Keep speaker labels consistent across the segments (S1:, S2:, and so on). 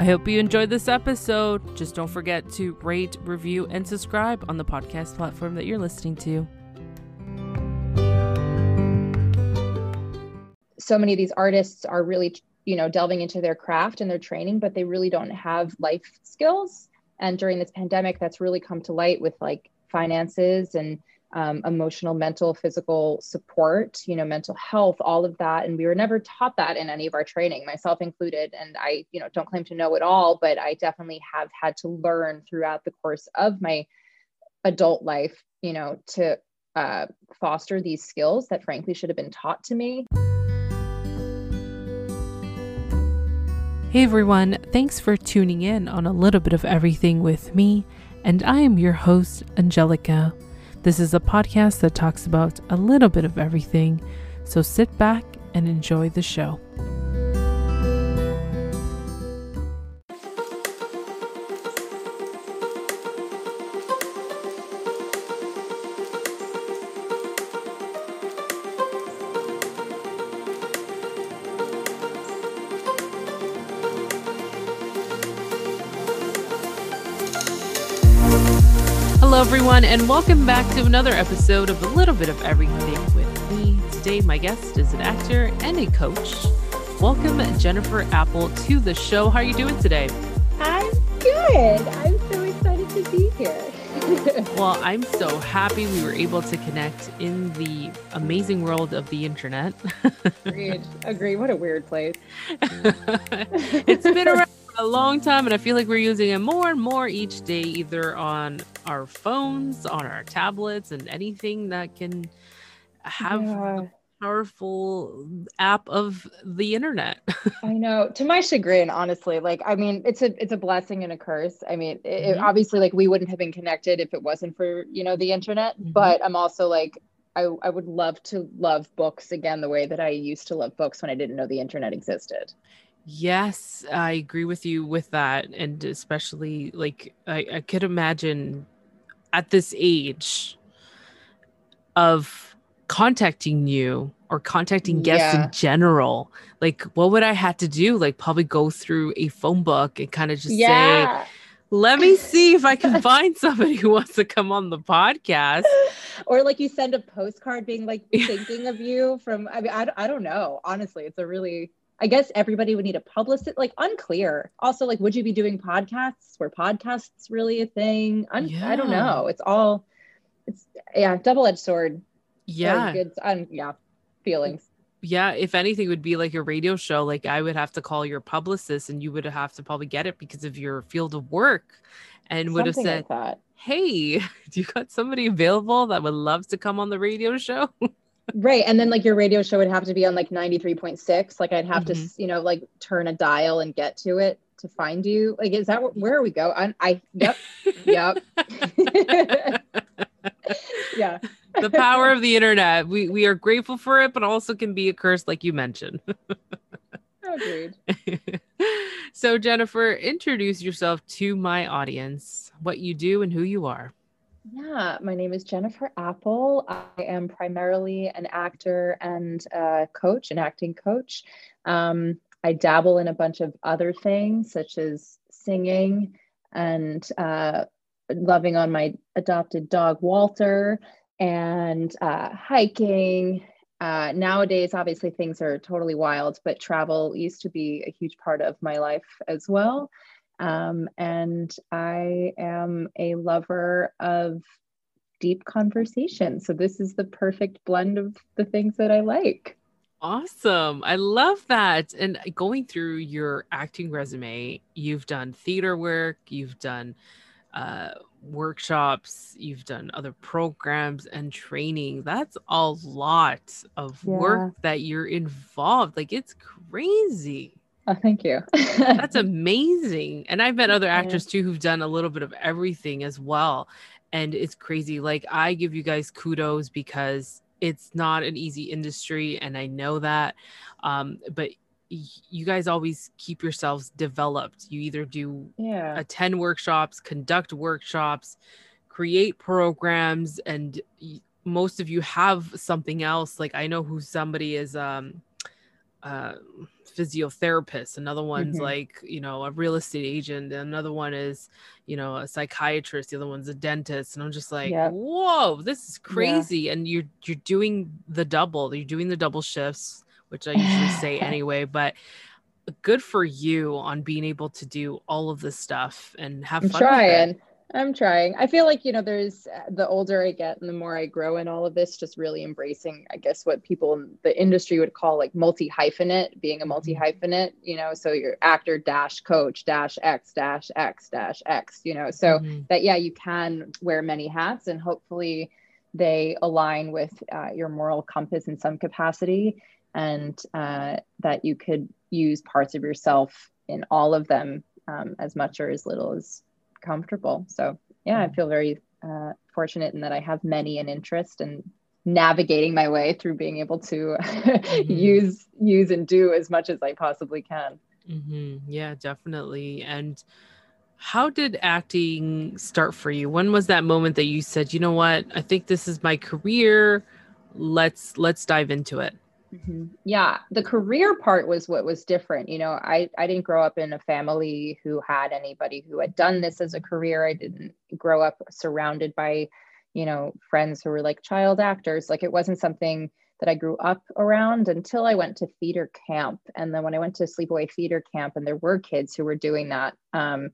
S1: I hope you enjoyed this episode. Just don't forget to rate, review, and subscribe on the podcast platform that you're listening to.
S2: So many of these artists are really, you know, delving into their craft and their training, but they really don't have life skills. And during this pandemic, that's really come to light with like finances and um, emotional, mental, physical support, you know, mental health, all of that. And we were never taught that in any of our training, myself included. And I, you know, don't claim to know it all, but I definitely have had to learn throughout the course of my adult life, you know, to uh, foster these skills that frankly should have been taught to me.
S1: Hey everyone, thanks for tuning in on a little bit of everything with me, and I am your host, Angelica. This is a podcast that talks about a little bit of everything, so sit back and enjoy the show. Everyone, and welcome back to another episode of A Little Bit of Everything with me. Today, my guest is an actor and a coach. Welcome, Jennifer Apple, to the show. How are you doing today?
S2: I'm good. I'm so excited to be here.
S1: well, I'm so happy we were able to connect in the amazing world of the internet.
S2: Agreed. Agreed. What a weird place.
S1: it's been around a long time and I feel like we're using it more and more each day, either on our phones, on our tablets, and anything that can have yeah. powerful app of the internet.
S2: I know. To my chagrin, honestly, like I mean, it's a it's a blessing and a curse. I mean, it, mm-hmm. it, obviously, like we wouldn't have been connected if it wasn't for you know the internet. Mm-hmm. But I'm also like. I, I would love to love books again the way that I used to love books when I didn't know the internet existed.
S1: Yes, I agree with you with that. And especially like I, I could imagine at this age of contacting you or contacting guests yeah. in general. Like what would I have to do? Like probably go through a phone book and kind of just yeah. say, let me see if I can find somebody who wants to come on the podcast.
S2: Or like you send a postcard being like thinking of you from, I mean, I, I don't know. Honestly, it's a really, I guess everybody would need a publicist, like unclear. Also, like, would you be doing podcasts? Were podcasts really a thing? Un- yeah. I don't know. It's all, it's yeah, double edged sword.
S1: Yeah.
S2: Good, un- yeah, feelings.
S1: Yeah, if anything, would be like a radio show. Like I would have to call your publicist, and you would have to probably get it because of your field of work, and would Something have said, like "Hey, do you got somebody available that would love to come on the radio show?"
S2: right. And then like your radio show would have to be on like 93.6 like i'd have mm-hmm. to you know like turn a dial and get to it to find you. Like is that where we go? I, I yep. Yep. Yeah.
S1: The power of the internet. We we are grateful for it but also can be a curse like you mentioned.
S2: Agreed.
S1: So jennifer introduce yourself to my audience what you do and who you are
S2: yeah, my name is Jennifer Apple. I am primarily an actor and a coach, an acting coach. Um, I dabble in a bunch of other things, such as singing and uh, loving on my adopted dog, Walter, and uh, hiking. Uh, nowadays, obviously, things are totally wild, but travel used to be a huge part of my life as well. Um, and I am a lover of deep conversation. So this is the perfect blend of the things that I like.
S1: Awesome. I love that. And going through your acting resume, you've done theater work, you've done uh, workshops, you've done other programs and training. That's a lot of yeah. work that you're involved. Like it's crazy.
S2: Oh, thank you.
S1: That's amazing. And I've met other actors too who've done a little bit of everything as well. And it's crazy. Like I give you guys kudos because it's not an easy industry and I know that. Um, but you guys always keep yourselves developed. You either do
S2: yeah.
S1: attend workshops, conduct workshops, create programs, and most of you have something else. Like I know who somebody is um uh, physiotherapist another one's
S2: Mhm.
S1: like you know a real estate agent another one is you know a psychiatrist the other one's a dentist and i'm just like
S2: Yep.
S1: whoa this is
S2: Yeah.
S1: crazy and you're you're doing the double you're doing the double shifts which i usually say anyway but good for you on being able to do all of this stuff and have
S2: I'm
S1: fun with it.
S2: trying. I'm trying. I feel like, you know, there's uh, the older I get and the more I grow in all of this, just really embracing, I guess, what people in the industry would call like multi hyphenate, being a multi hyphenate, you know, so you're actor dash coach dash X dash X dash X, you know, so
S1: Mhm.
S2: that, yeah, you can wear many hats and hopefully they align with uh, your moral compass in some capacity and uh, that you could use parts of yourself in all of them um, as much or as little as comfortable. So yeah, I feel very uh, fortunate in that I have many an interest and navigating my way through being able to use use and do as much as I possibly can.
S1: hmm Yeah, definitely. And how did acting start for you? When was that moment that you said, you know what, I think this is my career. Let's let's dive into it.
S2: Mhm. Yeah, the career part was what was different. You know, I I didn't grow up in a family who had anybody who had done this as a career. I didn't grow up surrounded by, you know, friends who were like child actors. Like it wasn't something that I grew up around until I went to theater camp. And then when I went to sleepaway theater camp and there were kids who were doing that um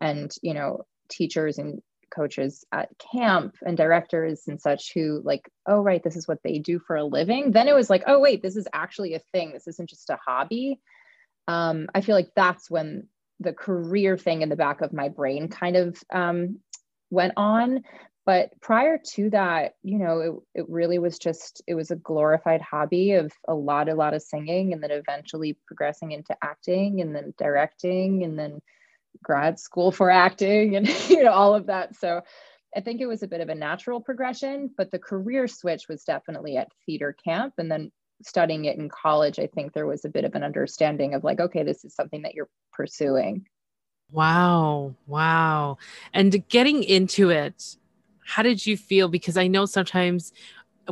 S2: and, you know, teachers and coaches at camp and directors and such who like oh right this is what they do for a living. Then it was like oh wait this is actually a thing. This isn't just a hobby. Um, i feel like that's when the career thing in the back of my brain kind of um, went on. But prior to that you know it, it really was just it was a glorified hobby of a lot a lot of singing and then eventually progressing into acting and then directing and then grad school for acting and you know all of that so i think it was a bit of a natural progression but the career switch was definitely at theater camp and then studying it in college i think there was a bit of an understanding of like okay this is something that you're pursuing
S1: Wow. Wow. And getting into it, how did you feel? Because I know sometimes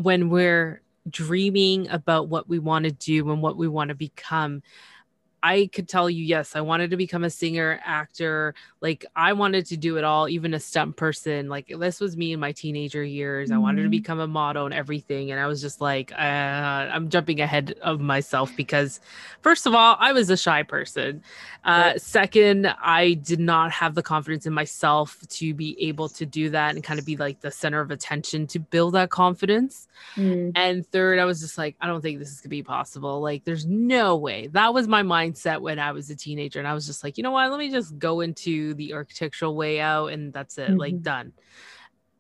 S1: when we're dreaming about what we want to do and what we want to become, I could tell you, yes, I wanted to become a singer, actor. Like I wanted to do it all, even a stunt person. Like this was me in my teenager years. I wanted to
S2: Mhm.
S1: become a model and everything. And I was just like, uh, I'm jumping ahead of myself because, first of all, I was a shy person. Uh,
S2: Right.
S1: Second, I did not have the confidence in myself to be able to do that and kind of be like the center of attention to build that confidence.
S2: Mm,
S1: And third, I was just like, I don't think this is gonna be possible. Like, there's no way. That was my mindset when I was a teenager. And I was just like, you know what? Let me just go into the architectural way out and that's it, like
S2: Mhm.
S1: done.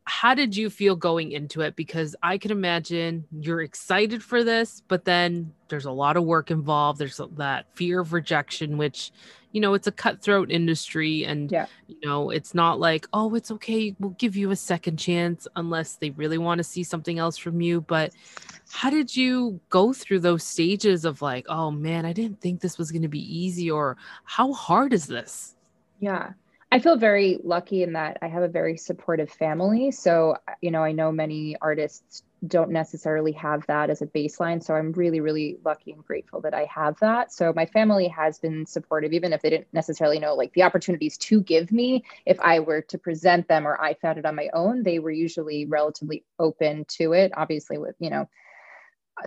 S1: How did you feel going into it? Because I can imagine you're excited for this, but then there's a lot of work involved. There's that fear of rejection, which, you know, it's a cutthroat industry. And,
S2: Yeah.
S1: you know, it's not like, oh, it's okay. We'll give you a second chance unless they really want to see something else from you. But how did you go through those stages of like, oh man, I didn't think this was going to be easy, or how hard is this?
S2: Yeah. I feel very lucky in that I have a very supportive family. So, you know, I know many artists don't necessarily have that as a baseline. So I'm really, really lucky and grateful that I have that. So my family has been supportive, even if they didn't necessarily know like the opportunities to give me. If I were to present them or I found it on my own, they were usually relatively open to it, obviously, with, you know,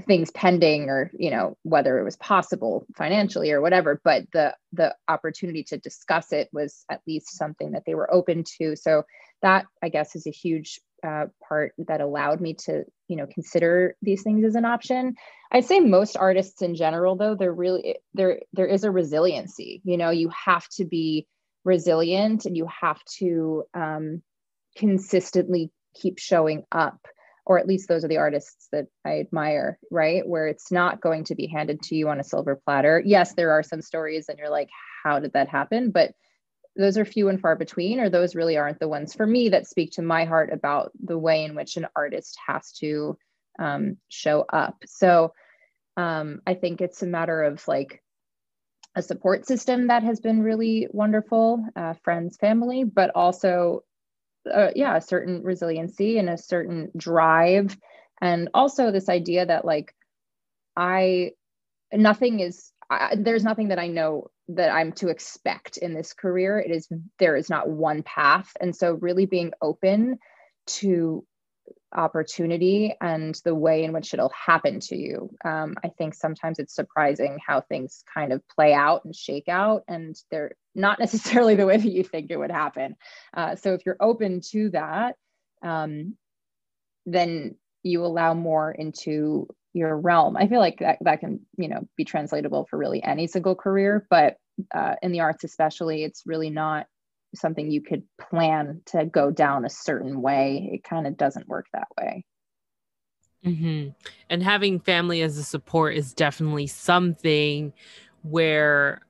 S2: things pending or you know whether it was possible financially or whatever but the the opportunity to discuss it was at least something that they were open to so that i guess is a huge uh, part that allowed me to you know consider these things as an option i'd say most artists in general though they're really there there is a resiliency you know you have to be resilient and you have to um, consistently keep showing up or at least those are the artists that I admire, right? Where it's not going to be handed to you on a silver platter. Yes, there are some stories and you're like, how did that happen? But those are few and far between, or those really aren't the ones for me that speak to my heart about the way in which an artist has to um, show up. So um, I think it's a matter of like a support system that has been really wonderful, uh, friends, family, but also uh, yeah a certain resiliency and a certain drive and also this idea that like i nothing is I, there's nothing that I know that I'm to expect in this career. It is there is not one path, and so really being open to opportunity and the way in which it'll happen to you. Um, I think sometimes it's surprising how things kind of play out and shake out, and they're not necessarily the way that you think it would happen. Uh, so if you're open to that, um, then you allow more into your realm. I feel like that, that can, you know, be translatable for really any single career, but uh, in the arts especially, it's really not something you could plan to go down a certain way. It kind of doesn't work that way.
S1: Mm-hmm. And having family as a support is definitely something where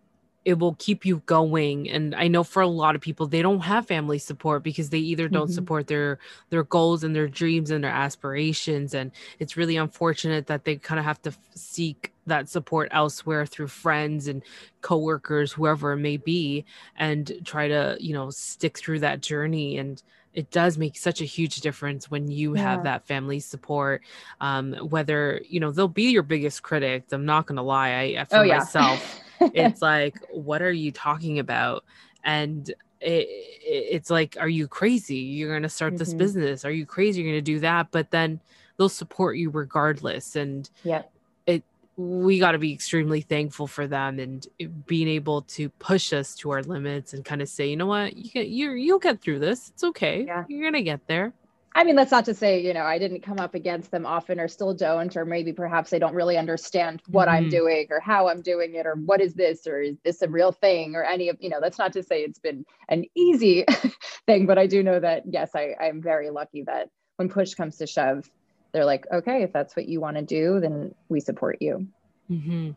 S1: it will keep you going and i know for a lot of people they don't have family support because they either don't mm-hmm. support their their goals and their dreams and their aspirations and it's really unfortunate that they kind of have to seek that support elsewhere through friends and coworkers whoever it may be and try to you know stick through that journey and it does make such a huge difference when you yeah. have that family support um, whether you know they'll be your biggest critic i'm not gonna lie i for oh, yeah. myself it's like what are you talking about? And it, it's like are you crazy? You're gonna start mm-hmm. this business. Are you crazy? You're gonna do that. But then they'll support you regardless. And
S2: yeah
S1: it we got to be extremely thankful for them and being able to push us to our limits and kind of say you know what? You get you you'll get through this. It's okay. Yeah. you're gonna get there
S2: I mean, that's not to say, you know, I didn't come up against them often or still don't, or maybe perhaps they don't really understand what mm-hmm. I'm doing or how I'm doing it or what is this or is this a real thing or any of, you know, that's not to say it's been an easy thing, but I do know that, yes, I, I'm very lucky that when push comes to shove, they're like, okay, if that's what you want to do, then we support you.
S1: Mm-hmm.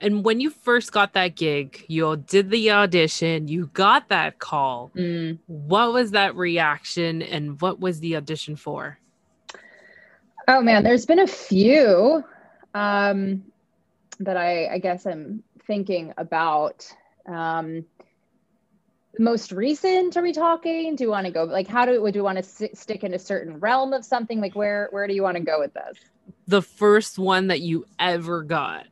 S1: And when you first got that gig, you did the audition, you got that call. Mm. What was that reaction and what was the audition for?
S2: Oh man, there's been a few um, that I, I guess I'm thinking about. Um, most recent are we talking do you want to go like how do would you want to s- stick in a certain realm of something like where where do you want to go with this
S1: the first one that you ever got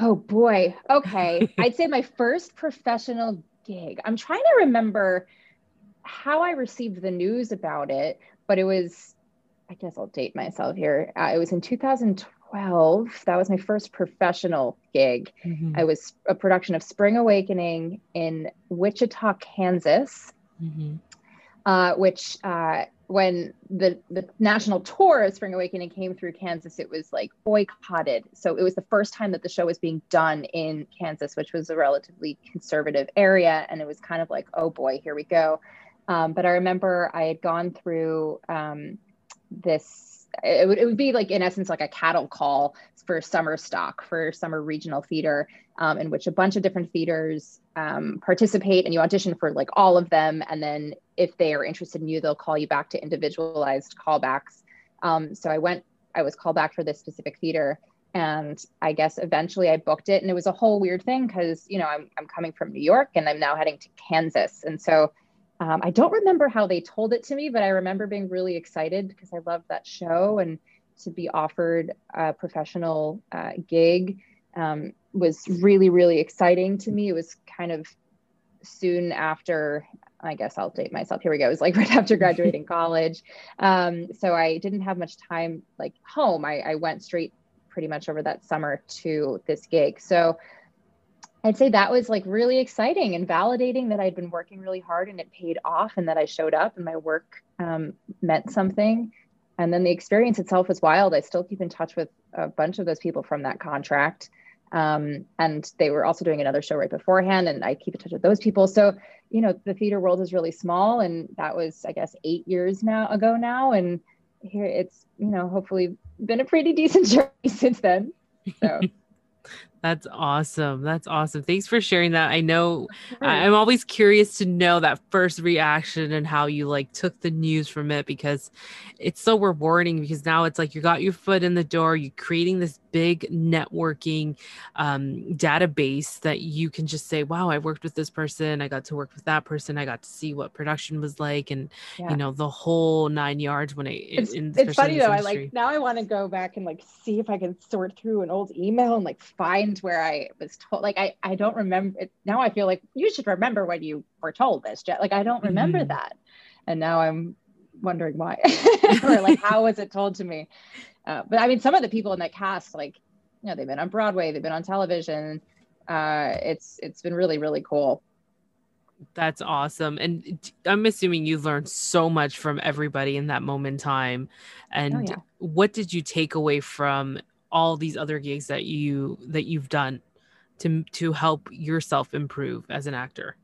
S2: Oh boy. Okay. I'd say my first professional gig. I'm trying to remember how I received the news about it, but it was, I guess I'll date myself here. Uh, it was in 2012. That was my first professional gig. Mm-hmm. I was a production of Spring Awakening in Wichita, Kansas, mm-hmm. uh, which uh, when the the national tour of Spring Awakening came through Kansas, it was like boycotted. So it was the first time that the show was being done in Kansas, which was a relatively conservative area, and it was kind of like, oh boy, here we go. Um, but I remember I had gone through um, this. It would, it would be like in essence like a cattle call for summer stock for summer regional theater, um, in which a bunch of different theaters um, participate and you audition for like all of them. And then if they are interested in you, they'll call you back to individualized callbacks. Um, so I went, I was called back for this specific theater. And I guess eventually I booked it. And it was a whole weird thing because, you know, I'm, I'm coming from New York and I'm now heading to Kansas. And so um, I don't remember how they told it to me, but I remember being really excited because I loved that show and to be offered a professional uh, gig um, was really, really exciting to me. It was kind of soon after, I guess I'll date myself. Here we go. It was like right after graduating college. Um, so I didn't have much time like home. I, I went straight pretty much over that summer to this gig. So I'd say that was like really exciting and validating that I'd been working really hard and it paid off and that I showed up and my work um, meant something. And then the experience itself was wild. I still keep in touch with a bunch of those people from that contract. Um, and they were also doing another show right beforehand, and I keep in touch with those people. So, you know, the theater world is really small, and that was, I guess, eight years now ago now, and here it's, you know, hopefully been a pretty decent journey since then. So.
S1: That's awesome. That's awesome. Thanks for sharing that. I know I'm always curious to know that first reaction and how you like took the news from it because it's so rewarding because now it's like you got your foot in the door, you're creating this big networking um, database that you can just say, wow, I worked with this person. I got to work with that person. I got to see what production was like and, yeah. you know, the whole nine yards when I,
S2: it's, in, it's funny though. Industry. I like, now I want to go back and like see if I can sort through an old email and like find where I was told, like, I, I don't remember it. Now I feel like you should remember when you were told this, Jet. Like, I don't remember mm-hmm. that. And now I'm wondering why, or like, how was it told to me? Uh, but I mean, some of the people in that cast, like, you know, they've been on Broadway, they've been on television. Uh, it's, it's been really, really cool.
S1: That's awesome. And I'm assuming you learned so much from everybody in that moment in time. And oh, yeah. what did you take away from all these other gigs that you that you've done to to help yourself improve as an actor?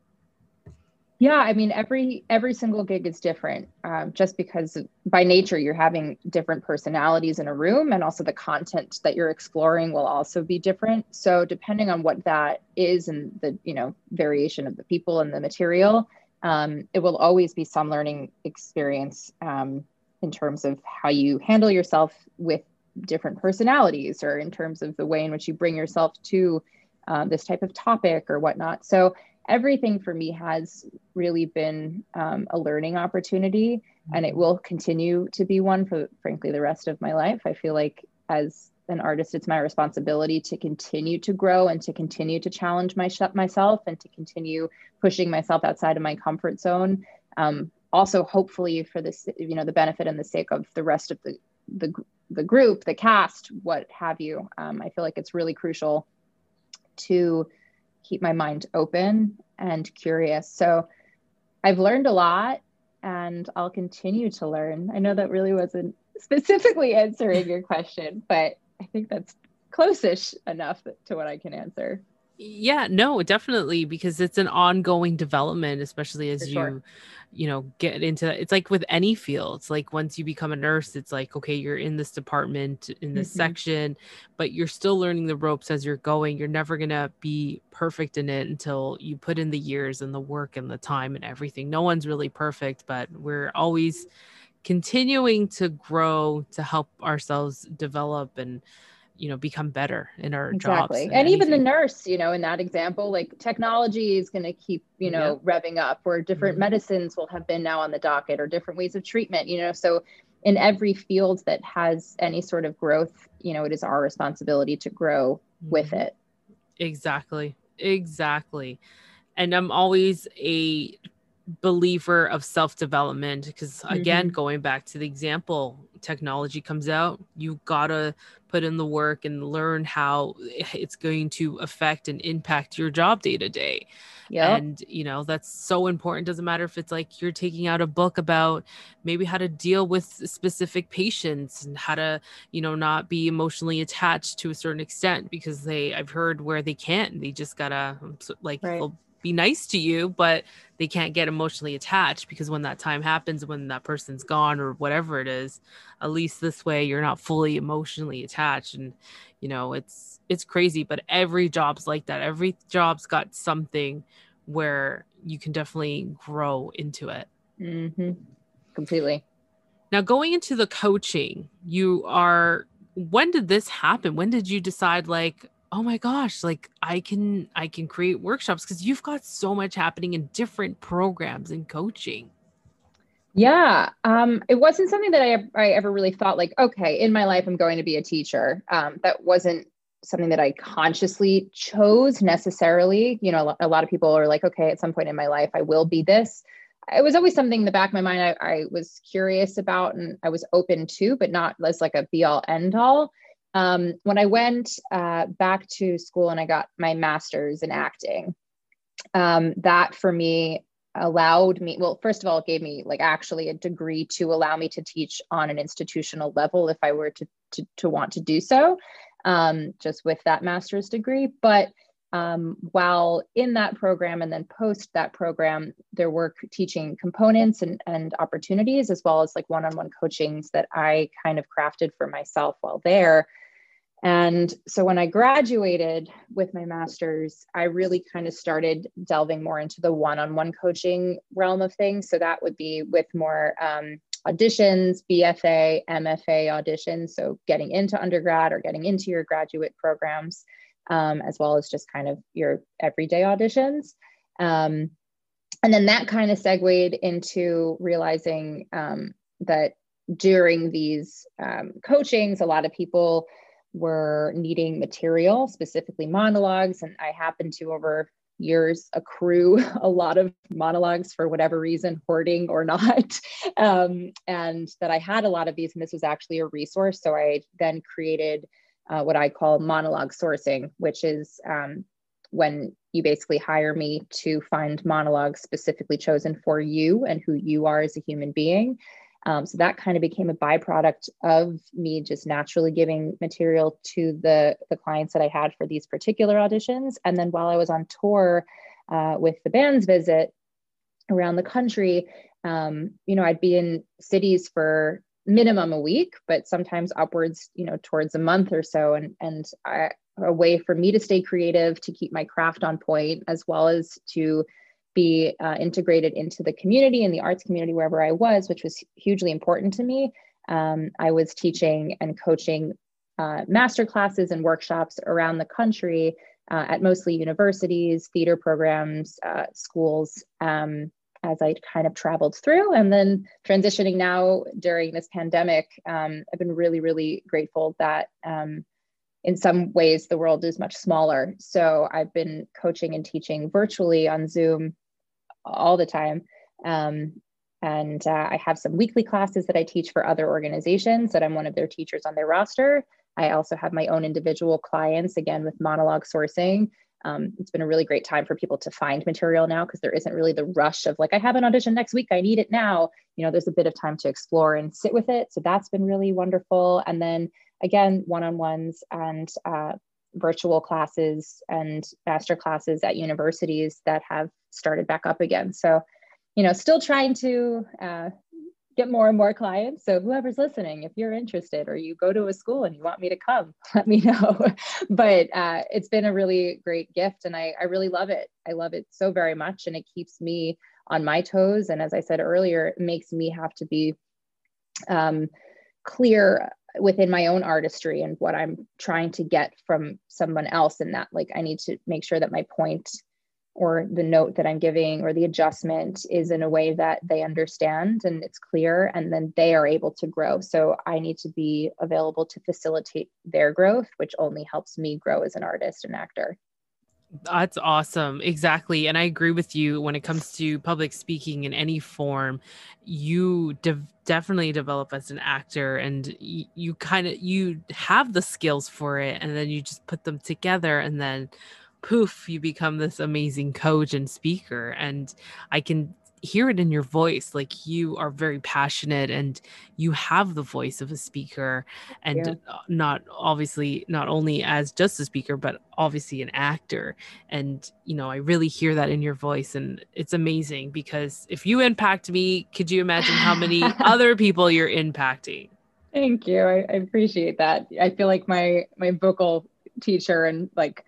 S2: Yeah, I mean every every single gig is different, um, just because by nature you're having different personalities in a room, and also the content that you're exploring will also be different. So depending on what that is and the you know variation of the people and the material, um, it will always be some learning experience um, in terms of how you handle yourself with different personalities, or in terms of the way in which you bring yourself to um, this type of topic or whatnot. So everything for me has really been um, a learning opportunity and it will continue to be one for frankly the rest of my life. I feel like as an artist it's my responsibility to continue to grow and to continue to challenge my, myself and to continue pushing myself outside of my comfort zone. Um, also hopefully for this you know the benefit and the sake of the rest of the the, the group the cast what have you um, i feel like it's really crucial to keep my mind open and curious. So I've learned a lot and I'll continue to learn. I know that really wasn't specifically answering your question, but I think that's close-ish enough to what I can answer.
S1: Yeah, no, definitely because it's an ongoing development, especially as sure. you, you know, get into it's like with any field. It's like once you become a nurse, it's like, okay, you're in this department, in this mm-hmm. section, but you're still learning the ropes as you're going. You're never gonna be perfect in it until you put in the years and the work and the time and everything. No one's really perfect, but we're always continuing to grow to help ourselves develop and you know become better in our exactly.
S2: jobs and, even the nurse you know in that example like technology is going to keep you know yeah. revving up or different mm-hmm. medicines will have been now on the docket or different ways of treatment you know so in every field that has any sort of growth you know it is our responsibility to grow mm-hmm. with it
S1: exactly exactly and i'm always a believer of self-development because again mm-hmm. going back to the example technology comes out you gotta put in the work and learn how it's going to affect and impact your job day to day. Yeah and you know that's so important doesn't matter if it's like you're taking out a book about maybe how to deal with specific patients and how to you know not be emotionally attached to a certain extent because they i've heard where they can't they just gotta um, like right be nice to you, but they can't get emotionally attached because when that time happens, when that person's gone or whatever it is, at least this way you're not fully emotionally attached. And you know, it's it's crazy, but every job's like that. Every job's got something where you can definitely grow into it.
S2: Mm-hmm. Completely.
S1: Now, going into the coaching, you are. When did this happen? When did you decide, like, oh my gosh like i can i can create workshops because you've got so much happening in different programs and coaching.
S2: Yeah um, it wasn't something that I, I ever really thought like okay in my life i'm going to be a teacher. Um, that wasn't something that i consciously chose necessarily. You know a lot of people are like okay at some point in my life i will be this. It was always something in the back of my mind I, I was curious about and i was open to but not as like a be all end all um, when I went uh, back to school and I got my master's in acting, um, that for me allowed me, well, first of all, it gave me like actually a degree to allow me to teach on an institutional level if I were to, to, to want to do so, um, just with that master's degree. But um, while in that program and then post that program, there were teaching components and, and opportunities, as well as like one on one coachings that I kind of crafted for myself while there. And so when I graduated with my master's, I really kind of started delving more into the one on one coaching realm of things. So that would be with more um, auditions, BFA, MFA auditions. So getting into undergrad or getting into your graduate programs, um, as well as just kind of your everyday auditions. Um, and then that kind of segued into realizing um, that during these um, coachings, a lot of people were needing material, specifically monologues. And I happened to, over years, accrue a lot of monologues for whatever reason, hoarding or not. Um, and that I had a lot of these, and this was actually a resource. So I then created uh, what I call monologue sourcing, which is um, when you basically hire me to find monologues specifically chosen for you and who you are as a human being. Um, so that kind of became a byproduct of me just naturally giving material to the, the clients that I had for these particular auditions. And then while I was on tour uh, with the band's visit around the country, um, you know, I'd be in cities for minimum a week, but sometimes upwards, you know, towards a month or so. And, and I, a way for me to stay creative, to keep my craft on point, as well as to be uh, integrated into the community and the arts community wherever I was, which was hugely important to me. Um, I was teaching and coaching uh, master classes and workshops around the country uh, at mostly universities, theater programs, uh, schools, um, as I kind of traveled through. And then transitioning now during this pandemic, um, I've been really, really grateful that um, in some ways the world is much smaller. So I've been coaching and teaching virtually on Zoom all the time. Um, and uh, I have some weekly classes that I teach for other organizations that I'm one of their teachers on their roster. I also have my own individual clients, again, with monologue sourcing. Um, it's been a really great time for people to find material now because there isn't really the rush of like, I have an audition next week, I need it now. You know, there's a bit of time to explore and sit with it. So that's been really wonderful. And then again, one on ones and uh, virtual classes and master classes at universities that have started back up again. So, you know, still trying to uh, get more and more clients. So, whoever's listening, if you're interested or you go to a school and you want me to come, let me know. but uh, it's been a really great gift and I, I really love it. I love it so very much. And it keeps me on my toes. And as I said earlier, it makes me have to be um, clear within my own artistry and what I'm trying to get from someone else and that like I need to make sure that my point or the note that I'm giving or the adjustment is in a way that they understand and it's clear and then they are able to grow. So I need to be available to facilitate their growth, which only helps me grow as an artist and actor.
S1: That's awesome. Exactly. And I agree with you when it comes to public speaking in any form, you de- definitely develop as an actor and y- you kind of you have the skills for it and then you just put them together and then poof, you become this amazing coach and speaker and I can hear it in your voice like you are very passionate and you have the voice of a speaker and yeah. Uh, not obviously not only as just a speaker but obviously an actor. And you know i really hear that in your voice and it's amazing because if you impact me could you imagine how many other people you're impacting?
S2: Thank you. I, I appreciate that. I feel like my my vocal teacher and like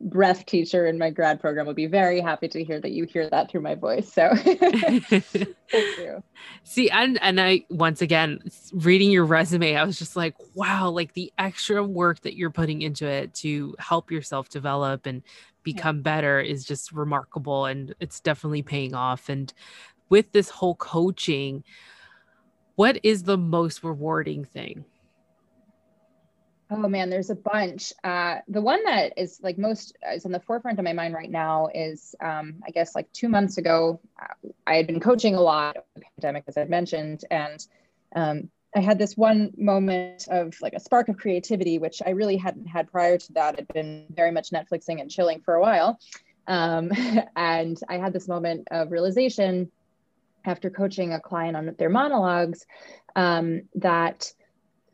S2: breath teacher in my grad program would be very happy to hear that you hear that through my voice. So thank
S1: you. See, and and I once again reading your resume, I was just like, wow, like the extra work that you're putting into it to help yourself develop and become yeah. better is just remarkable and it's definitely paying off. And with this whole coaching, what is the most rewarding thing?
S2: Oh man, there's a bunch. Uh, the one that is like most is on the forefront of my mind right now is, um, I guess, like two months ago, uh, I had been coaching a lot of the pandemic, as I've mentioned, and um, I had this one moment of like a spark of creativity, which I really hadn't had prior to that. I'd been very much Netflixing and chilling for a while, um, and I had this moment of realization after coaching a client on their monologues um, that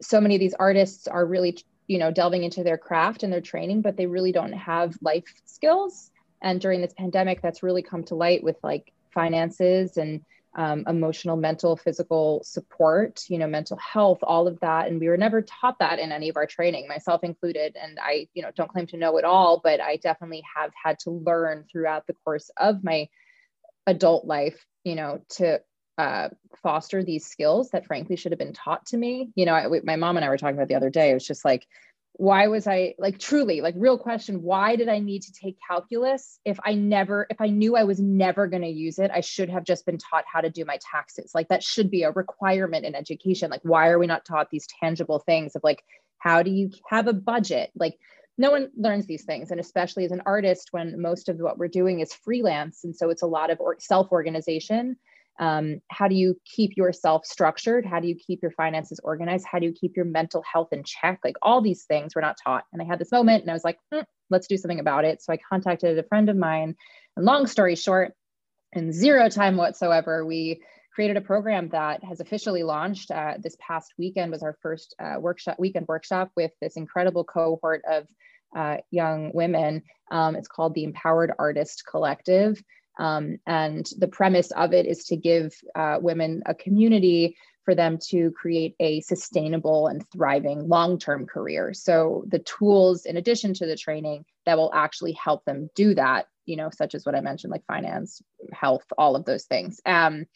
S2: so many of these artists are really you know delving into their craft and their training but they really don't have life skills. And during this pandemic that's really come to light with like finances and um, emotional mental physical support you know mental health all of that. And we were never taught that in any of our training myself included. And i you know don't claim to know it all but i definitely have had to learn throughout the course of my adult life you know to uh, foster these skills that frankly should have been taught to me. You know, I, my mom and I were talking about the other day. It was just like, why was I like truly like real question? Why did I need to take calculus if I never, if I knew I was never going to use it, I should have just been taught how to do my taxes. Like that should be a requirement in education. Like, why are we not taught these tangible things of like how do you have a budget like no one learns these things and especially as an artist when most of what we're doing is freelance and so it's a lot of self-organization um, how do you keep yourself structured? How do you keep your finances organized? How do you keep your mental health in check? Like all these things we're not taught. And i had this moment and i was like mm, let's do something about it. So i contacted a friend of mine. And long story short in zero time whatsoever we created a program that has officially launched uh, this past weekend was our first uh, workshop weekend workshop with this incredible cohort of uh, young women. Um, it's called the empowered artist collective um, and the premise of it is to give uh, women a community for them to create a sustainable and thriving long term career. So, the tools, in addition to the training, that will actually help them do that, you know, such as what I mentioned, like finance, health, all of those things. Um,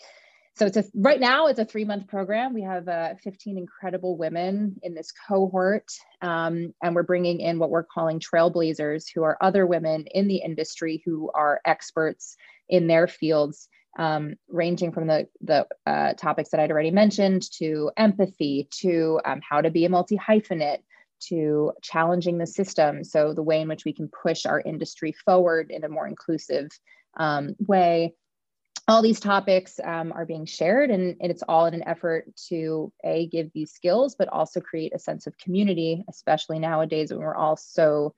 S2: so it's a right now it's a three month program we have uh, 15 incredible women in this cohort um, and we're bringing in what we're calling trailblazers who are other women in the industry who are experts in their fields um, ranging from the, the uh, topics that I'd already mentioned to empathy, to um, how to be a multi hyphenate, to challenging the system. So, the way in which we can push our industry forward in a more inclusive um, way. All these topics um, are being shared, and, and it's all in an effort to A, give these skills, but also create a sense of community, especially nowadays when we're all so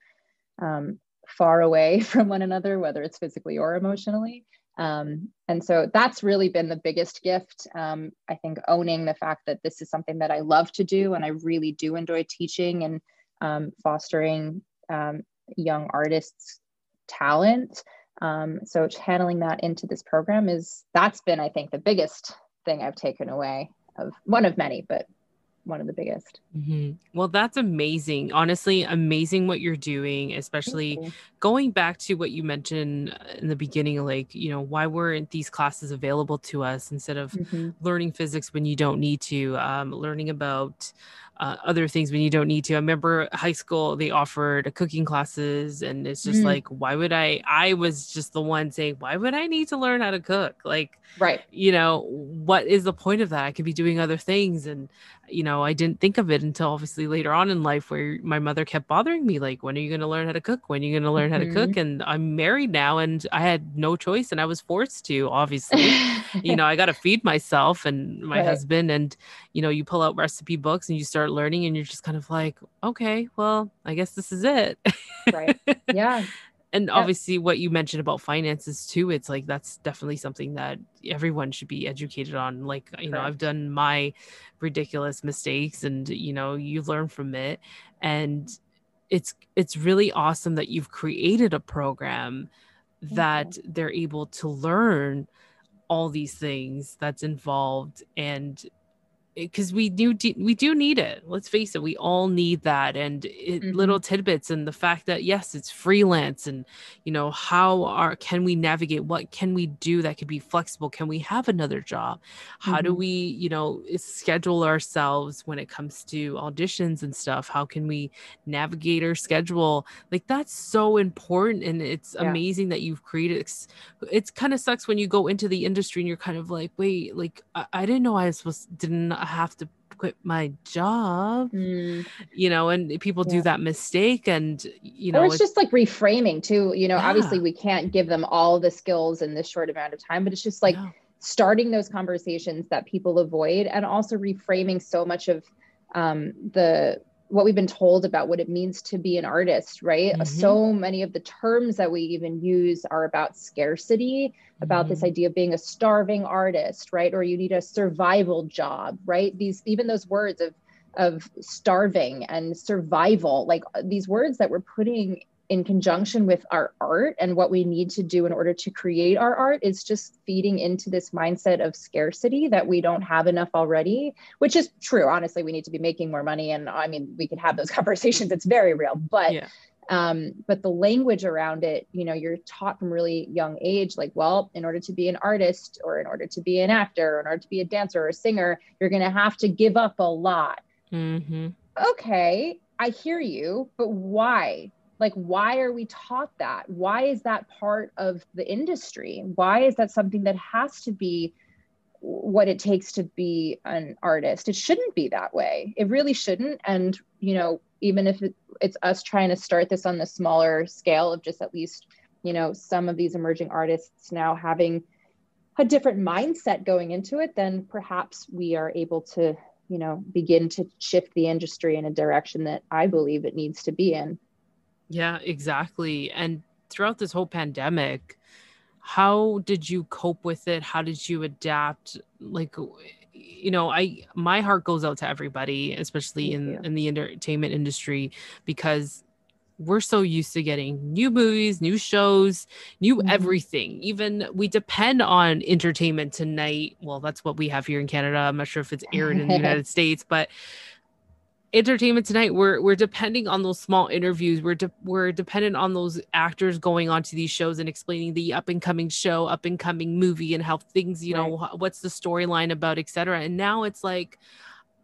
S2: um, far away from one another, whether it's physically or emotionally. Um, and so that's really been the biggest gift. Um, I think owning the fact that this is something that I love to do and I really do enjoy teaching and um, fostering um, young artists' talent. Um, so channeling that into this program is that's been, I think, the biggest thing I've taken away of one of many, but one of the biggest.
S1: Mm-hmm. Well, that's amazing. Honestly, amazing what you're doing, especially you. going back to what you mentioned in the beginning, like, you know, why weren't these classes available to us instead of mm-hmm. learning physics when you don't need to, um, learning about uh, other things when you don't need to. I remember high school, they offered cooking classes, and it's just mm. like, why would I? I was just the one saying, why would I need to learn how to cook? Like,
S2: right.
S1: You know, what is the point of that? I could be doing other things. And, you know, I didn't think of it until obviously later on in life where my mother kept bothering me, like, when are you going to learn how to cook? When are you going to learn mm-hmm. how to cook? Mm-hmm. And I'm married now and I had no choice and I was forced to, obviously. you know, I got to feed myself and my right. husband. And, you know, you pull out recipe books and you start learning and you're just kind of like, okay, well, I guess this is it.
S2: right. Yeah.
S1: and obviously what you mentioned about finances too it's like that's definitely something that everyone should be educated on like you Correct. know i've done my ridiculous mistakes and you know you learn from it and it's it's really awesome that you've created a program that they're able to learn all these things that's involved and because we do we do need it let's face it we all need that and it, mm-hmm. little tidbits and the fact that yes it's freelance and you know how are can we navigate what can we do that could be flexible can we have another job how mm-hmm. do we you know schedule ourselves when it comes to auditions and stuff how can we navigate our schedule like that's so important and it's yeah. amazing that you've created it's, it's kind of sucks when you go into the industry and you're kind of like wait like I, I didn't know i was supposed didn't have to quit my job mm. you know and people yeah. do that mistake and you know
S2: or it's, it's, just like reframing too you know yeah. obviously we can't give them all the skills in this short amount of time but it's just like starting those conversations that people avoid and also reframing so much of um, the what we've been told about what it means to be an artist, right? Mm-hmm. So many of the terms that we even use are about scarcity, about mm-hmm. this idea of being a starving artist, right? Or you need a survival job, right? These even those words of of starving and survival, like these words that we're putting in conjunction with our art and what we need to do in order to create our art is just feeding into this mindset of scarcity that we don't have enough already which is true. Honestly we need to be making more money and i mean we can have those conversations. It's very real. But yeah. um but the language around it you know you're taught from really young age like well in order to be an artist or in order to be an actor or in order to be a dancer or a singer you're going to have to give up a lot. Mm-hmm. okay i hear you but why like why are we taught that why is that part of the industry why is that something that has to be what it takes to be an artist. It shouldn't be that way. It really shouldn't. And, you know, even if it, it's us trying to start this on the smaller scale of just at least, you know, some of these emerging artists now having a different mindset going into it, then perhaps we are able to, you know, begin to shift the industry in a direction that I believe it needs to be in.
S1: Yeah, exactly. And throughout this whole pandemic, how did you cope with it how did you adapt like you know i my heart goes out to everybody especially in you. in the entertainment industry because we're so used to getting new movies, new shows, new mm-hmm. everything. Even we depend on entertainment tonight. Well, that's what we have here in Canada. I'm not sure if it's aired in the United States, but entertainment tonight we're we're depending on those small interviews we're de- we're dependent on those actors going on to these shows and explaining the up and coming show up and coming movie and how things you right. know what's the storyline about etc and now it's like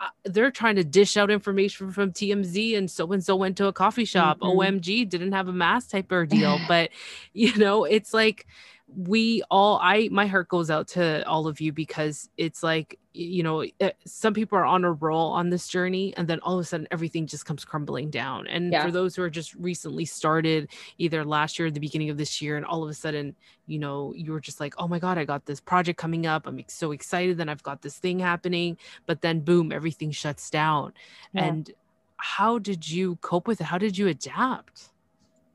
S1: uh, they're trying to dish out information from TMZ and so and so went to a coffee shop mm-hmm. OMG didn't have a mask type ordeal but you know it's like we all i my heart goes out to all of you because it's like you know eh, some people are on a roll on this journey and then all of a sudden everything just comes crumbling down. And yeah. for those who are just recently started either last year or the beginning of this year and all of a sudden you know you were just like oh my god i got this project coming up. I'm so excited then i've got this thing happening. But then boom everything shuts down. Yeah. and how did you cope with it? How did you adapt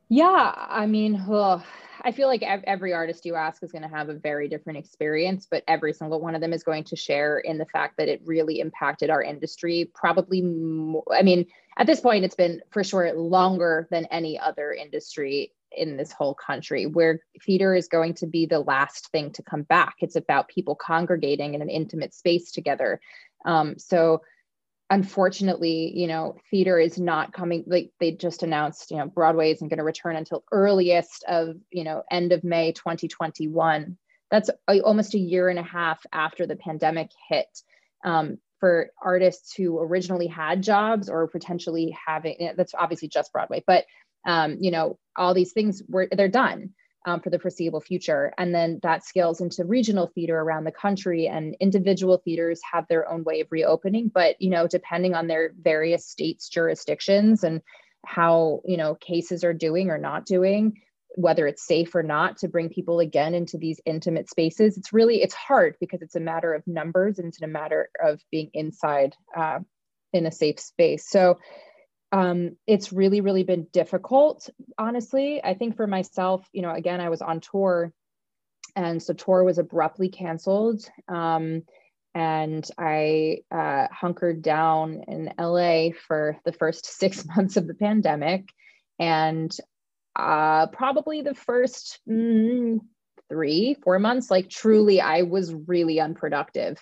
S2: yeah i mean ugh I feel like every artist you ask is going to have a very different experience, but every single one of them is going to share in the fact that it really impacted our industry. Probably, more, I mean, at this point, it's been for sure longer than any other industry in this whole country, where theater is going to be the last thing to come back. It's about people congregating in an intimate space together. Um, so unfortunately, you know, theater is not coming. Like they just announced, you know, Broadway isn't going to return until earliest of, you know, end of May 2021. That's almost a year and a half after the pandemic hit. Um, for artists who originally had jobs or potentially having, that's obviously just Broadway, but um, you know, all these things were they're done um, for the foreseeable future. And then that scales into regional theater around the country and individual theaters have their own way of reopening. But, you know, depending on their various states' jurisdictions and how, you know, cases are doing or not doing, whether it's safe or not to bring people again into these intimate spaces, it's really, it's hard because it's a matter of numbers and it's a matter of being inside uh, in a safe space. So um, it's really, really been difficult, honestly. I think for myself, you know, again, I was on tour and so tour was abruptly canceled. Um, and I uh, hunkered down in LA for the first six months of the pandemic. And uh, probably the first mm, three, four months, like truly, I was really unproductive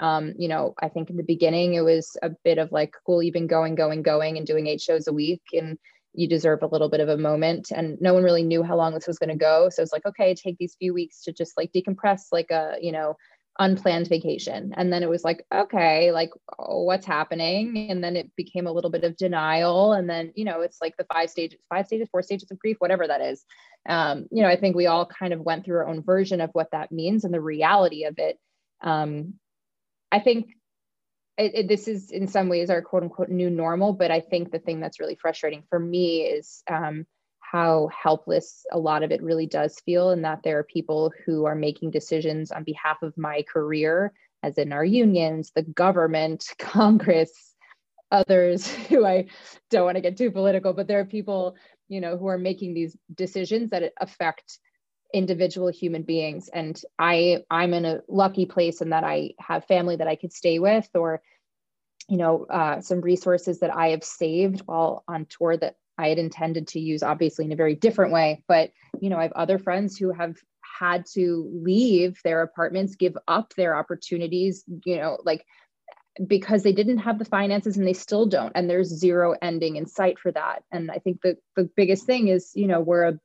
S2: um, you know, I think in the beginning it was a bit of like, cool, you've been going, going, going and doing eight shows a week and you deserve a little bit of a moment. And no one really knew how long this was going to go. So it's like, okay, take these few weeks to just like decompress like a, you know, unplanned vacation. And then it was like, okay, like oh, what's happening? And then it became a little bit of denial. And then, you know, it's like the five stages, five stages, four stages of grief, whatever that is. Um, you know, I think we all kind of went through our own version of what that means and the reality of it. Um, I think it, it, this is in some ways our quote unquote new normal, but I think the thing that's really frustrating for me is um, how helpless a lot of it really does feel, and that there are people who are making decisions on behalf of my career, as in our unions, the government, Congress, others who I don't want to get too political, but there are people, you know, who are making these decisions that affect individual human beings. And i i'm in a lucky place in that i have family that i could stay with or you know uh, some resources that i have saved while on tour that i had intended to use obviously in a very different way. But you know i have other friends who have had to leave their apartments give up their opportunities you know like because they didn't have the finances and they still don't. And there's zero ending in sight for that. And i think the the biggest thing is you know we're a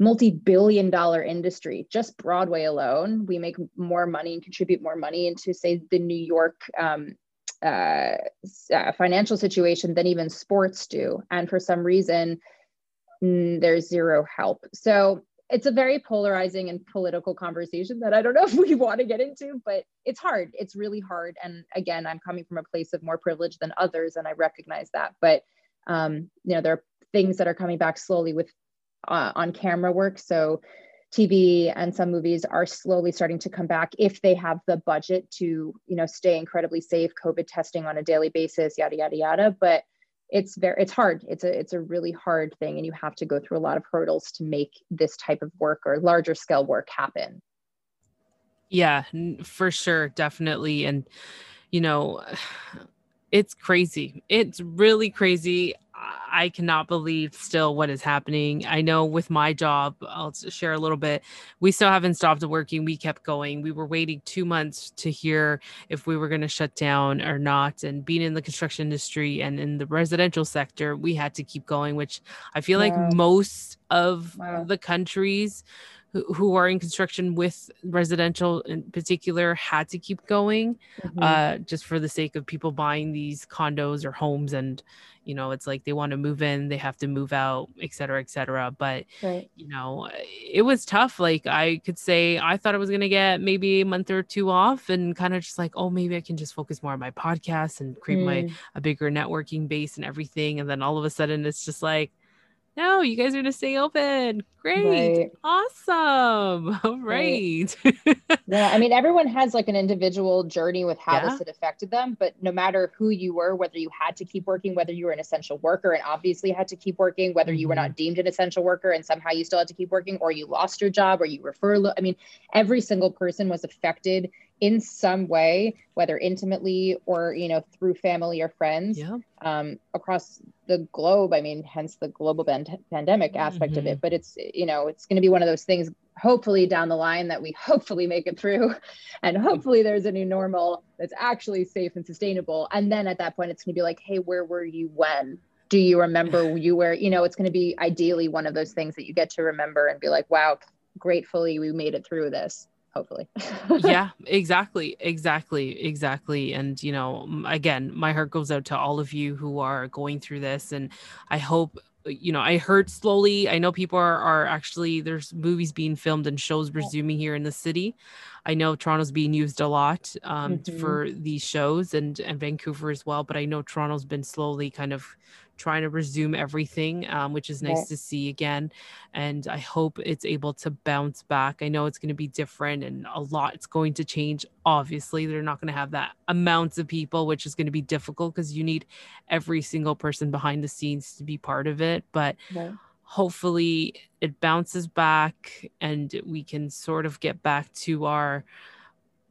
S2: multi-billion dollar industry just broadway alone we make more money and contribute more money into say the new york um, uh, uh, financial situation than even sports do and for some reason mm, there's zero help so it's a very polarizing and political conversation that I don't know if we want to get into, but it's hard. It's really hard. And again, I'm coming from a place of more privilege than others, and I recognize that. But um, you know, there are things that are coming back slowly with uh, on camera work. So TV and some movies are slowly starting to come back if they have the budget to, you know, stay incredibly safe, COVID testing on a daily basis, yada yada yada. But it's very it's hard. It's a it's a really hard thing, and you have to go through a lot of hurdles to make this type of work or larger scale work happen.
S1: Yeah, for sure, definitely, and you know, it's crazy. It's really crazy. I cannot believe still what is happening. I know with my job, I'll share a little bit. We still haven't stopped working. We kept going. We were waiting two months to hear if we were going to shut down or not. And being in the construction industry and in the residential sector, we had to keep going, which I feel wow. like most of wow. the countries who, are in construction with residential in particular had to keep going mm-hmm. uh, just for the sake of people buying these condos or homes and you know it's like they want to move in they have to move out et cetera et cetera but right. you know it was tough like i could say i thought i was going to get maybe a month or two off and kind of just like oh maybe i can just focus more on my podcast and create mm. my a bigger networking base and everything and then all of a sudden it's just like no, you guys are going to stay open. Great. Right. Awesome. All right.
S2: right. yeah. I mean, everyone has like an individual journey with how yeah. this had affected them, but no matter who you were, whether you had to keep working, whether you were an essential worker and obviously had to keep working, whether you were not mm-hmm. deemed an essential worker and somehow you still had to keep working, or you lost your job or you were furloughed. I mean, every single person was affected in some way, whether intimately or you know through family or friends, yeah. um, across the globe. I mean, hence the global band- pandemic aspect mm-hmm. of it. Mm-hmm. But it's you know it's going to be one of those things. Hopefully down the line that we hopefully make it through, and hopefully there's a new normal that's actually safe and sustainable. And then at that point, it's going to be like, hey, where were you when? Do you remember you were? You know, it's going to be ideally one of those things that you get to remember and be like, wow, gratefully we made it through this hopefully.
S1: yeah, exactly. Exactly. Exactly. And, you know, again, my heart goes out to all of you who are going through this. And I hope, you know, I heard slowly, I know people are, are actually, there's movies being filmed and shows resuming here in the city. I know Toronto's being used a lot um, mm-hmm. for these shows and, and Vancouver as well. But I know Toronto's been slowly kind of trying to resume everything, um, which is nice to see again. And I hope it's able to bounce back. I know it's going to be different and a lot it's going to change. Obviously, they're not going to have that amounts of people, which is going to be difficult because you need every single person behind the scenes to be part of it. But hopefully it bounces back and we can sort of get back to our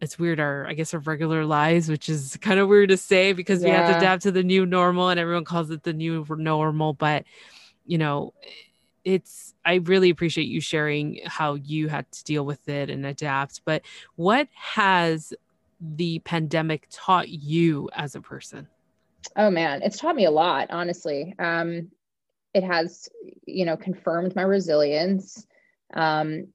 S1: it's weird our i guess our regular lives which is kind of weird to say because yeah. we have to adapt to the new normal and everyone calls it the new normal but you know it's i really appreciate you sharing how you had to deal with it and adapt but what has the pandemic taught you as a person?
S2: Oh man it's taught me a lot honestly. Um it has you know confirmed my resilience. Um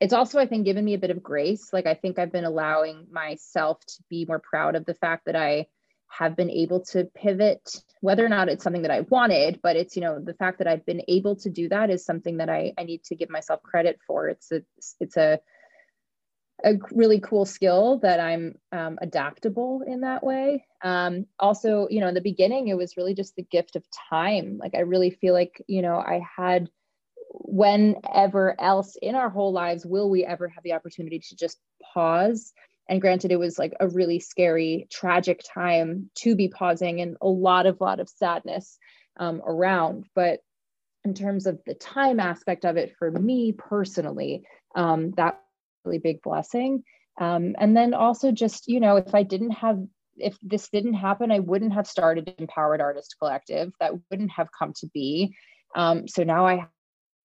S2: it's also i think given me a bit of grace. Like i think i've been allowing myself to be more proud of the fact that i have been able to pivot whether or not it's something that i wanted but it's you know the fact that i've been able to do that is something that i, I need to give myself credit for. It's a it's a a really cool skill that i'm um, adaptable in that way. Um, also you know in the beginning it was really just the gift of time. Like i really feel like you know i had whenever else in our whole lives will we ever have the opportunity to just pause? And granted it was like a really scary tragic time to be pausing and a lot of lot of sadness um, around. But in terms of the time aspect of it for me personally um, that really big blessing. Um, and then also just you know if i didn't have if this didn't happen i wouldn't have started empowered artist collective. That wouldn't have come to be. Um, so now i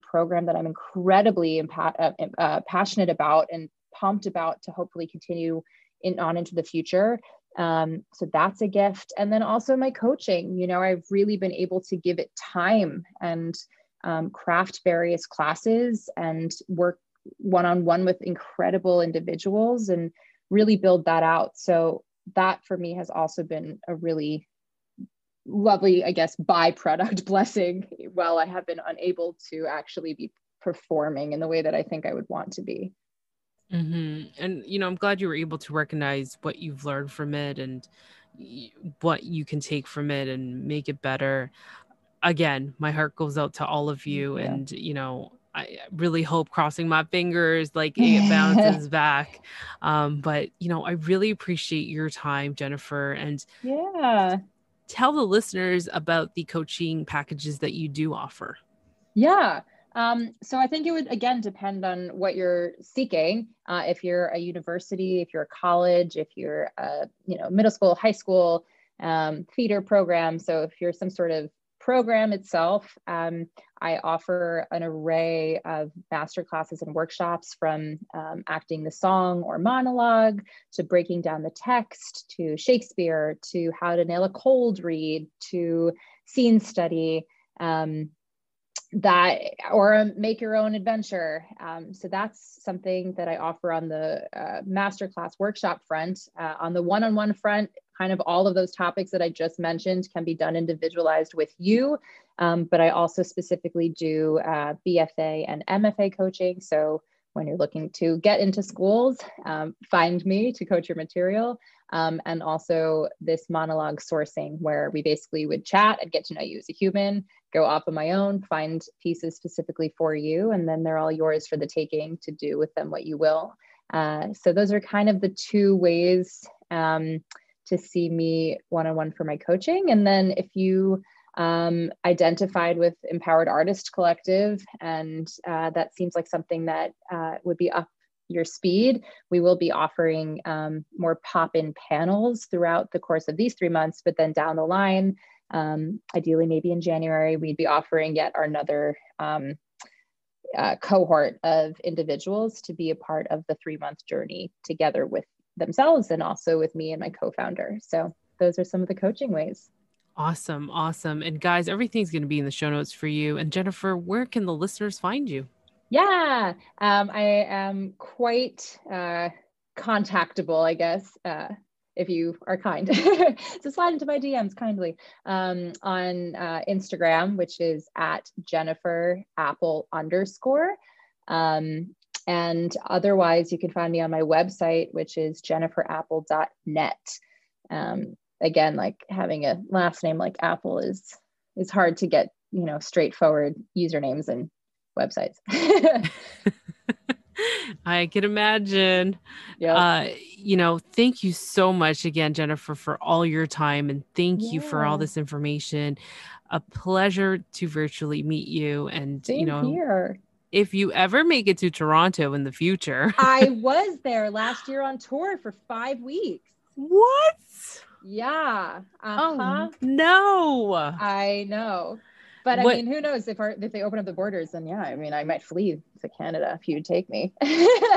S2: program that I'm incredibly impa- uh, uh, passionate about and pumped about to hopefully continue in on into the future. Um, so that's a gift. And then also my coaching, you know, I've really been able to give it time and um, craft various classes and work one on one with incredible individuals and really build that out. So that for me has also been a really lovely, I guess, byproduct blessing while I have been unable to actually be performing in the way that I think I would want to be.
S1: Mm-hmm. And you know, I'm glad you were able to recognize what you've learned from it and what you can take from it and make it better. Again, my heart goes out to all of you, yeah. and you know, I really hope, crossing my fingers, like it bounces back. Um, but you know, I really appreciate your time, Jennifer, and
S2: yeah,
S1: tell the listeners about the coaching packages that you do offer.
S2: Yeah. Um, so I think it would again depend on what you're seeking. Uh, if you're a university, if you're a college, if you're a you know middle school, high school, um, feeder program. So if you're some sort of program itself, um, I offer an array of master classes and workshops from um, acting the song or monologue to breaking down the text to Shakespeare to how to nail a cold read to scene study. Um, that or make your own adventure. Um, so that's something that i offer on the uh, masterclass workshop front. Uh, on the one-on-one front kind of all of those topics that i just mentioned can be done individualized with you. Um, but i also specifically do uh, bfa and mfa coaching. So when you're looking to get into schools, um, find me to coach your material. Um, and also this monologue sourcing, where we basically would chat and get to know you as a human, go off on my own, find pieces specifically for you, and then they're all yours for the taking to do with them what you will. Uh, so those are kind of the two ways um, to see me one on one for my coaching. And then if you um, identified with Empowered Artist Collective, and uh, that seems like something that uh, would be up your speed. We will be offering um, more pop in panels throughout the course of these three months, but then down the line, um, ideally maybe in January, we'd be offering yet another um, uh, cohort of individuals to be a part of the three month journey together with themselves and also with me and my co founder. So, those are some of the coaching ways.
S1: Awesome. Awesome. And guys, everything's going to be in the show notes for you. And Jennifer, where can the listeners find you?
S2: Yeah, um, I am quite uh, contactable, I guess, uh, if you are kind. so slide into my DMs kindly um, on uh, Instagram, which is at Jennifer Apple underscore. Um, and otherwise, you can find me on my website, which is jenniferapple.net. Um, again like having a last name like apple is is hard to get you know straightforward usernames and websites
S1: i can imagine yeah uh, you know thank you so much again jennifer for all your time and thank yeah. you for all this information a pleasure to virtually meet you and
S2: Same
S1: you know
S2: here
S1: if you ever make it to Toronto in the future.
S2: I was there last year on tour for five weeks.
S1: What?
S2: Yeah. Uh-huh.
S1: Oh no.
S2: I know. But I what? mean, who knows if our, if they open up the borders? Then yeah, I mean, I might flee to Canada if you'd take me.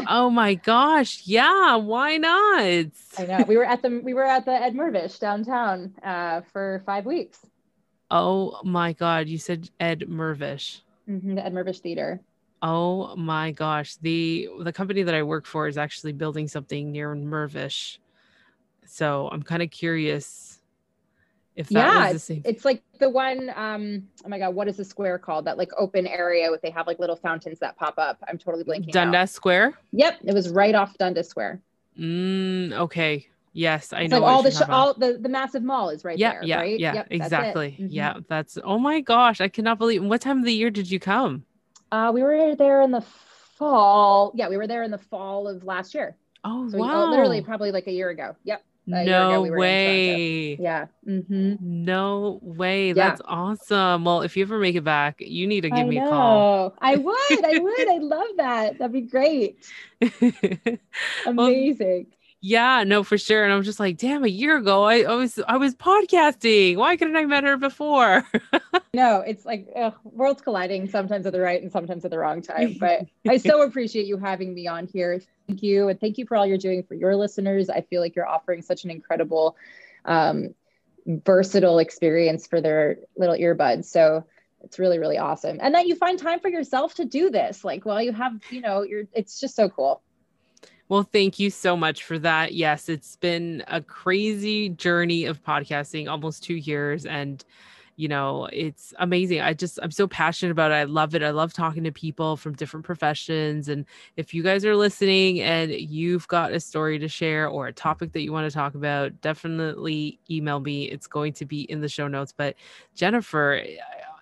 S1: oh my gosh, yeah, why not?
S2: I know. We were at the we were at the Ed Mirvish downtown uh, for five weeks.
S1: Oh my god, you said Ed Mirvish.
S2: Mm-hmm, the Ed Mirvish Theater.
S1: Oh my gosh, the the company that I work for is actually building something near Mirvish. So I'm kind of curious if that yeah, was the same.
S2: It's like the one, um, oh my God, what is the square called? That like open area with they have like little fountains that pop up. I'm totally blanking.
S1: Dundas out. Square?
S2: Yep. It was right off Dundas Square.
S1: Mm, okay. Yes, I know.
S2: Like all the sh- all the, the massive mall is right
S1: yeah,
S2: there.
S1: Yeah,
S2: right?
S1: yeah, yep, exactly. Mm-hmm. Yeah, that's oh my gosh, I cannot believe. What time of the year did you come?
S2: Uh, we were there in the fall. Yeah, we were there in the fall of last year.
S1: Oh so wow!
S2: We, uh, literally, probably like a year ago. Yep
S1: no we way.
S2: Yeah. Mm-hmm.
S1: No way. Yeah. That's awesome. Well, if you ever make it back, you need to give I me know. a call.
S2: I would. I would. I love that. That'd be great. Amazing.
S1: Well, yeah, no, for sure. And I'm just like, damn, a year ago, I, I was I was podcasting. Why couldn't I met her before?
S2: no, it's like ugh, worlds colliding sometimes at the right and sometimes at the wrong time. But I so appreciate you having me on here. Thank you, and thank you for all you're doing for your listeners. I feel like you're offering such an incredible, um, versatile experience for their little earbuds. So it's really really awesome, and that you find time for yourself to do this. Like while you have, you know, you're. It's just so cool.
S1: Well, thank you so much for that. Yes, it's been a crazy journey of podcasting, almost two years. And you know it's amazing i just i'm so passionate about it i love it i love talking to people from different professions and if you guys are listening and you've got a story to share or a topic that you want to talk about definitely email me it's going to be in the show notes but jennifer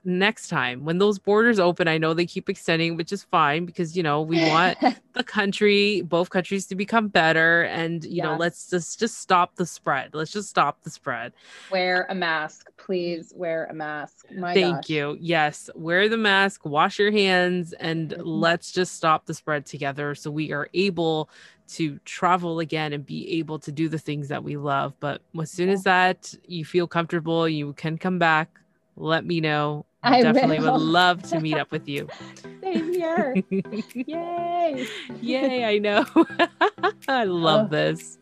S1: next time. When those borders open i know they keep extending which is fine because you know we want the country both countries to become better and you yes. know let's just just stop the spread. Let's just stop the spread.
S2: Wear a mask please wear a mask.
S1: My thank gosh. you. Yes wear the mask wash your hands and mm-hmm. let's just stop the spread together so we are able to travel again and be able to do the things that we love. But as soon as that you feel comfortable you can come back. Let me know I definitely will. would love to meet up with you.
S2: Same here. Yay.
S1: Yay, I know. I love oh. this.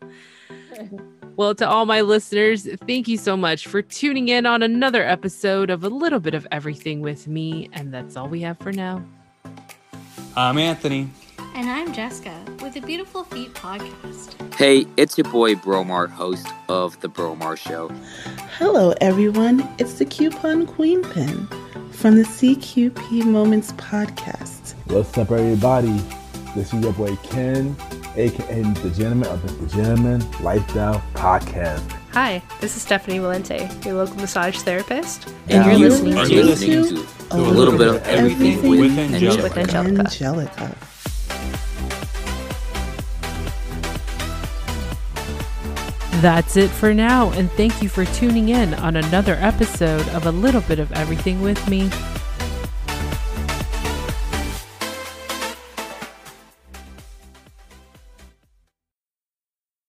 S1: Well, to all my listeners, thank you so much for tuning in on another episode of A Little Bit of Everything with me. And that's all we have for now.
S3: I'm Anthony.
S4: And I'm Jessica with the Beautiful Feet podcast.
S5: Hey, it's your boy Bromar, host of The Bromar Show.
S6: Hello, everyone. It's the Coupon Queen Pin from the CQP Moments podcast.
S7: What's up, everybody? This is your boy Ken, aka the Gentleman of the Gentleman Lifestyle Podcast.
S8: Hi, this is Stephanie Valente, your local massage therapist,
S5: and, and you're, listening, to, listening to, a, little, little bit of everything, everything with, Angelica.
S6: with Angelica. Angelica.
S1: That's it for now, and thank you for tuning in on another episode of A Little Bit of Everything with me.